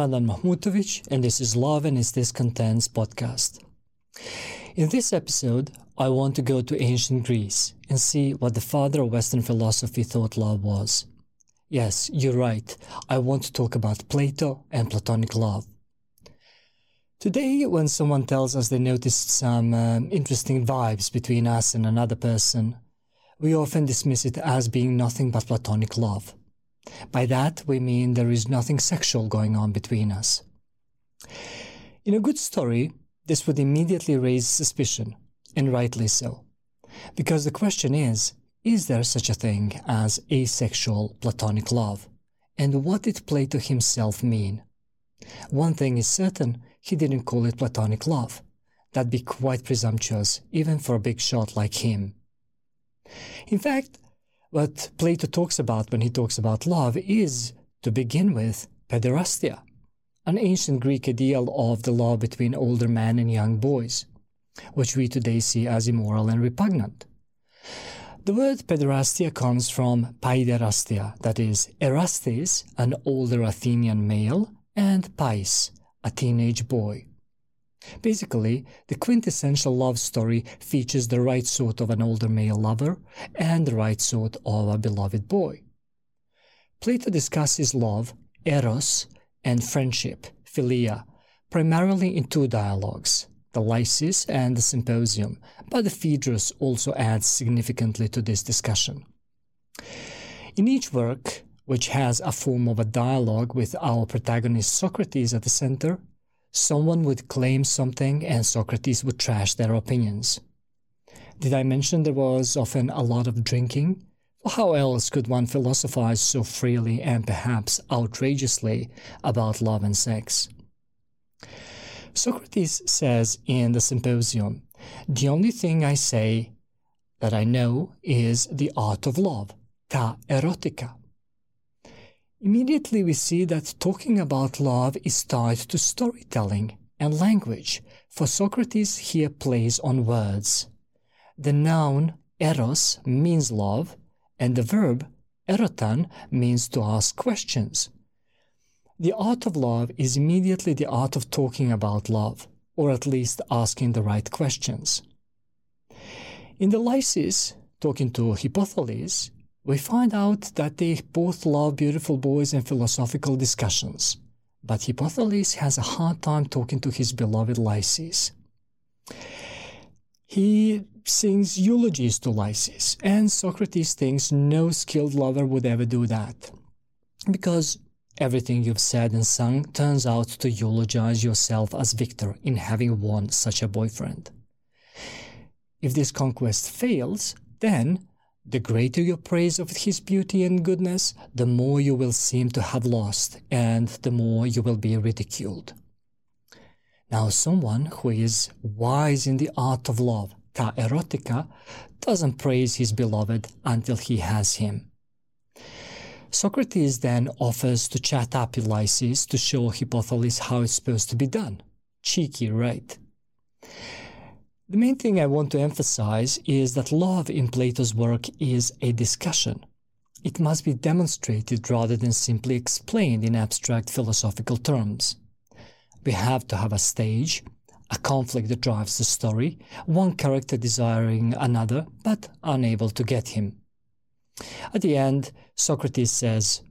I'm Mahmutovic, and this is Love and Its Discontents podcast. In this episode, I want to go to ancient Greece and see what the father of Western philosophy thought love was. Yes, you're right, I want to talk about Plato and Platonic love. Today, when someone tells us they noticed some um, interesting vibes between us and another person, we often dismiss it as being nothing but Platonic love. By that, we mean there is nothing sexual going on between us. In a good story, this would immediately raise suspicion, and rightly so. Because the question is is there such a thing as asexual platonic love? And what did Plato himself mean? One thing is certain he didn't call it platonic love. That'd be quite presumptuous, even for a big shot like him. In fact, what Plato talks about when he talks about love is, to begin with, pederastia, an ancient Greek ideal of the love between older men and young boys, which we today see as immoral and repugnant. The word pederastia comes from paiderastia, that is, Erastes, an older Athenian male, and pais, a teenage boy. Basically, the quintessential love story features the right sort of an older male lover and the right sort of a beloved boy. Plato discusses love, eros, and friendship, philia, primarily in two dialogues, the Lysis and the Symposium, but the Phaedrus also adds significantly to this discussion. In each work, which has a form of a dialogue with our protagonist Socrates at the center, someone would claim something and Socrates would trash their opinions. Did I mention there was often a lot of drinking? How else could one philosophize so freely and perhaps outrageously about love and sex? Socrates says in the Symposium, The only thing I say that I know is the art of love, ta erotica. Immediately we see that talking about love is tied to storytelling and language, for Socrates here plays on words. The noun eros means love, and the verb erotan means to ask questions. The art of love is immediately the art of talking about love, or at least asking the right questions. In the Lysis, talking to Hippothales, we find out that they both love beautiful boys and philosophical discussions, but Hippothales has a hard time talking to his beloved Lysis. He sings eulogies to Lysis, and Socrates thinks no skilled lover would ever do that. Because everything you've said and sung turns out to eulogize yourself as victor in having won such a boyfriend. If this conquest fails, then the greater your praise of his beauty and goodness, the more you will seem to have lost, and the more you will be ridiculed. Now, someone who is wise in the art of love, ta erotica, doesn't praise his beloved until he has him. Socrates then offers to chat up Lysis to show Hippothales how it's supposed to be done. Cheeky, right? The main thing I want to emphasize is that love in Plato's work is a discussion. It must be demonstrated rather than simply explained in abstract philosophical terms. We have to have a stage, a conflict that drives the story, one character desiring another but unable to get him. At the end, Socrates says,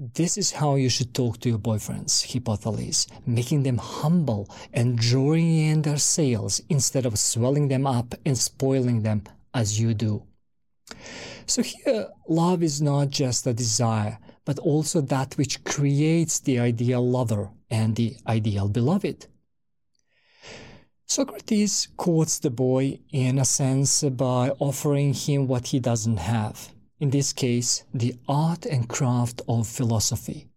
this is how you should talk to your boyfriends, Hippothales, making them humble and drawing in their sails instead of swelling them up and spoiling them as you do. So here, love is not just a desire, but also that which creates the ideal lover and the ideal beloved. Socrates courts the boy in a sense by offering him what he doesn't have in this case, the art and craft of philosophy.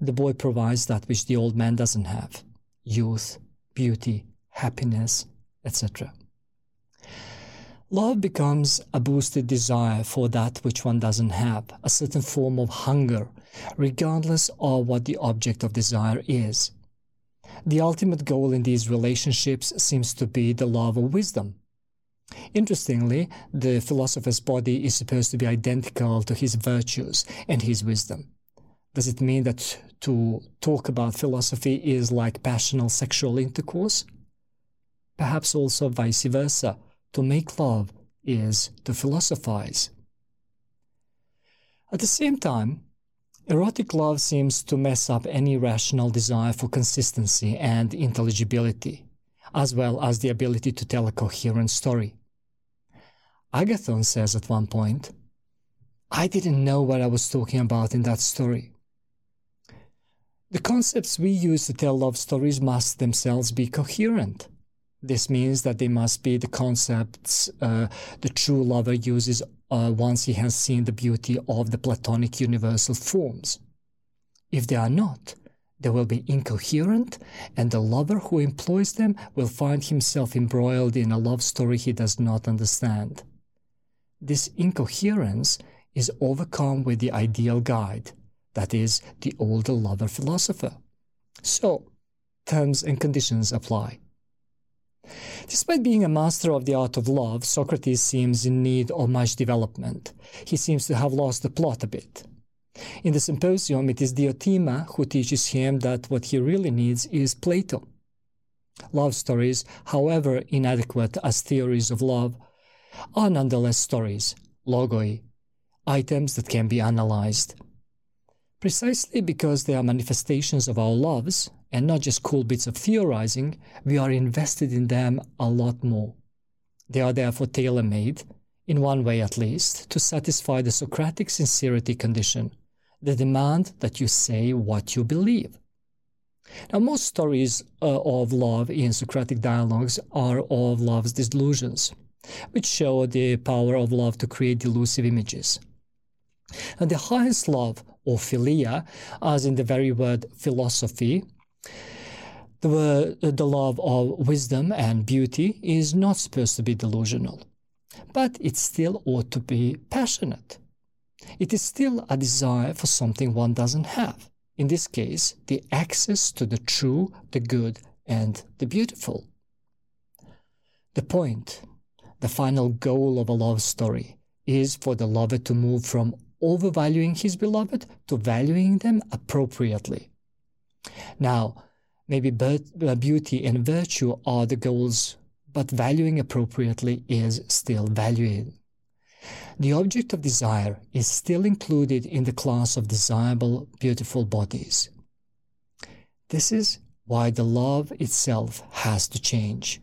The boy provides that which the old man doesn't have youth, beauty, happiness, etc. Love becomes a boosted desire for that which one doesn't have, a certain form of hunger, regardless of what the object of desire is. The ultimate goal in these relationships seems to be the love of wisdom, Interestingly, the philosopher's body is supposed to be identical to his virtues and his wisdom. Does it mean that to talk about philosophy is like passional sexual intercourse? Perhaps also vice versa. To make love is to philosophize. At the same time, erotic love seems to mess up any rational desire for consistency and intelligibility, as well as the ability to tell a coherent story. Agathon says at one point, I didn't know what I was talking about in that story. The concepts we use to tell love stories must themselves be coherent. This means that they must be the concepts uh, the true lover uses uh, once he has seen the beauty of the Platonic universal forms. If they are not, they will be incoherent, and the lover who employs them will find himself embroiled in a love story he does not understand. This incoherence is overcome with the ideal guide, that is, the older lover philosopher. So, terms and conditions apply. Despite being a master of the art of love, Socrates seems in need of much development. He seems to have lost the plot a bit. In the symposium, it is Diotima who teaches him that what he really needs is Plato. Love stories, however inadequate as theories of love, are nonetheless stories, logoi, items that can be analyzed. Precisely because they are manifestations of our loves, and not just cool bits of theorizing, we are invested in them a lot more. They are therefore tailor made, in one way at least, to satisfy the Socratic sincerity condition, the demand that you say what you believe. Now, most stories uh, of love in Socratic dialogues are of love's delusions, which show the power of love to create delusive images. And the highest love, or philia, as in the very word philosophy, the, the love of wisdom and beauty is not supposed to be delusional, but it still ought to be passionate. It is still a desire for something one doesn't have. In this case, the access to the true, the good, and the beautiful. The point, the final goal of a love story, is for the lover to move from overvaluing his beloved to valuing them appropriately. Now, maybe uh, beauty and virtue are the goals, but valuing appropriately is still valuing. The object of desire is still included in the class of desirable, beautiful bodies. This is why the love itself has to change.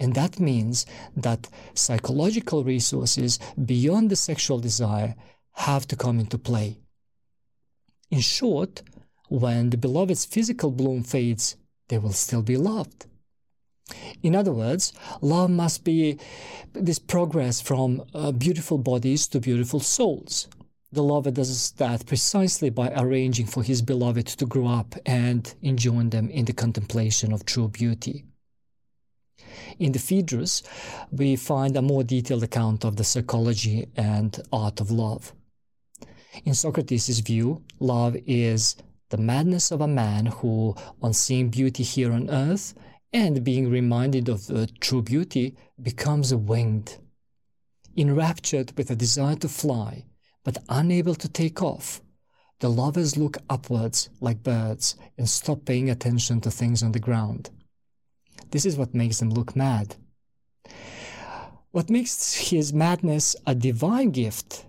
And that means that psychological resources beyond the sexual desire have to come into play. In short, when the beloved's physical bloom fades, they will still be loved. In other words, love must be this progress from uh, beautiful bodies to beautiful souls. The lover does that precisely by arranging for his beloved to grow up and enjoin them in the contemplation of true beauty. In the Phaedrus, we find a more detailed account of the psychology and art of love. In Socrates' view, love is the madness of a man who, on seeing beauty here on earth and being reminded of the true beauty, becomes winged. Enraptured with a desire to fly, but unable to take off, the lovers look upwards like birds and stop paying attention to things on the ground. This is what makes them look mad. What makes his madness a divine gift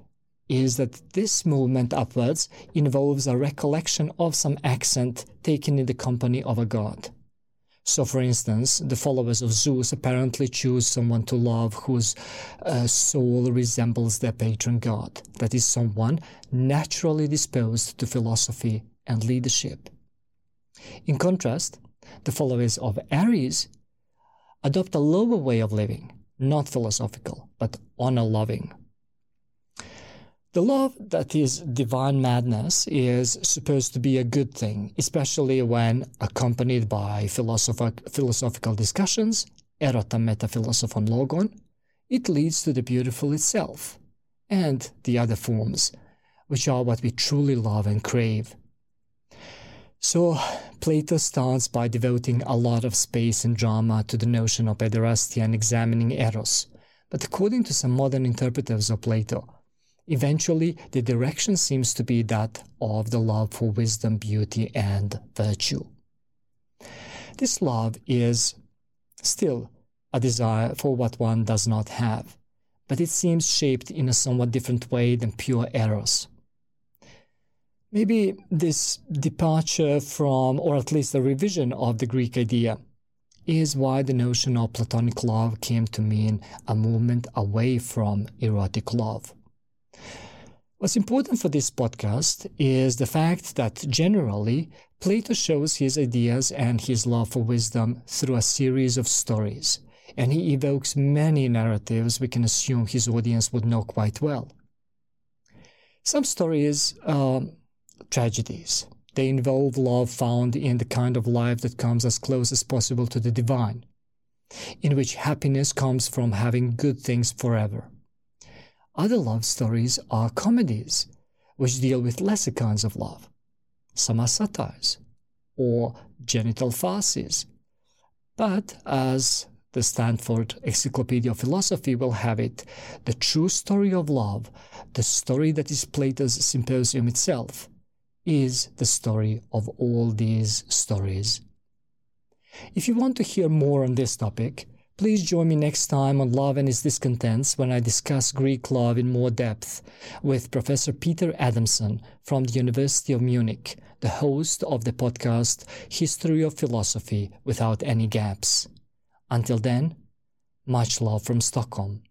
is that this movement upwards involves a recollection of some accent taken in the company of a god. So, for instance, the followers of Zeus apparently choose someone to love whose uh, soul resembles their patron god, that is, someone naturally disposed to philosophy and leadership. In contrast, the followers of Ares adopt a lower way of living, not philosophical, but honor loving. The love that is divine madness is supposed to be a good thing, especially when accompanied by philosoph- philosophical discussions, erota metaphilosophon logon, it leads to the beautiful itself, and the other forms, which are what we truly love and crave. So, Plato starts by devoting a lot of space and drama to the notion of pederasty and examining eros, but according to some modern interpreters of Plato, Eventually, the direction seems to be that of the love for wisdom, beauty, and virtue. This love is still a desire for what one does not have, but it seems shaped in a somewhat different way than pure eros. Maybe this departure from, or at least a revision of the Greek idea, is why the notion of platonic love came to mean a movement away from erotic love. What's important for this podcast is the fact that generally Plato shows his ideas and his love for wisdom through a series of stories, and he evokes many narratives we can assume his audience would know quite well. Some stories are tragedies. They involve love found in the kind of life that comes as close as possible to the divine, in which happiness comes from having good things forever. Other love stories are comedies, which deal with lesser kinds of love. Some are satires or genital farces. But as the Stanford Encyclopedia of Philosophy will have it, the true story of love, the story that is Plato's symposium itself, is the story of all these stories. If you want to hear more on this topic, please join me next time on Love and Its Discontents when I discuss Greek love in more depth with Professor Peter Adamson from the University of Munich, the host of the podcast History of Philosophy Without Any Gaps. Until then, much love from Stockholm.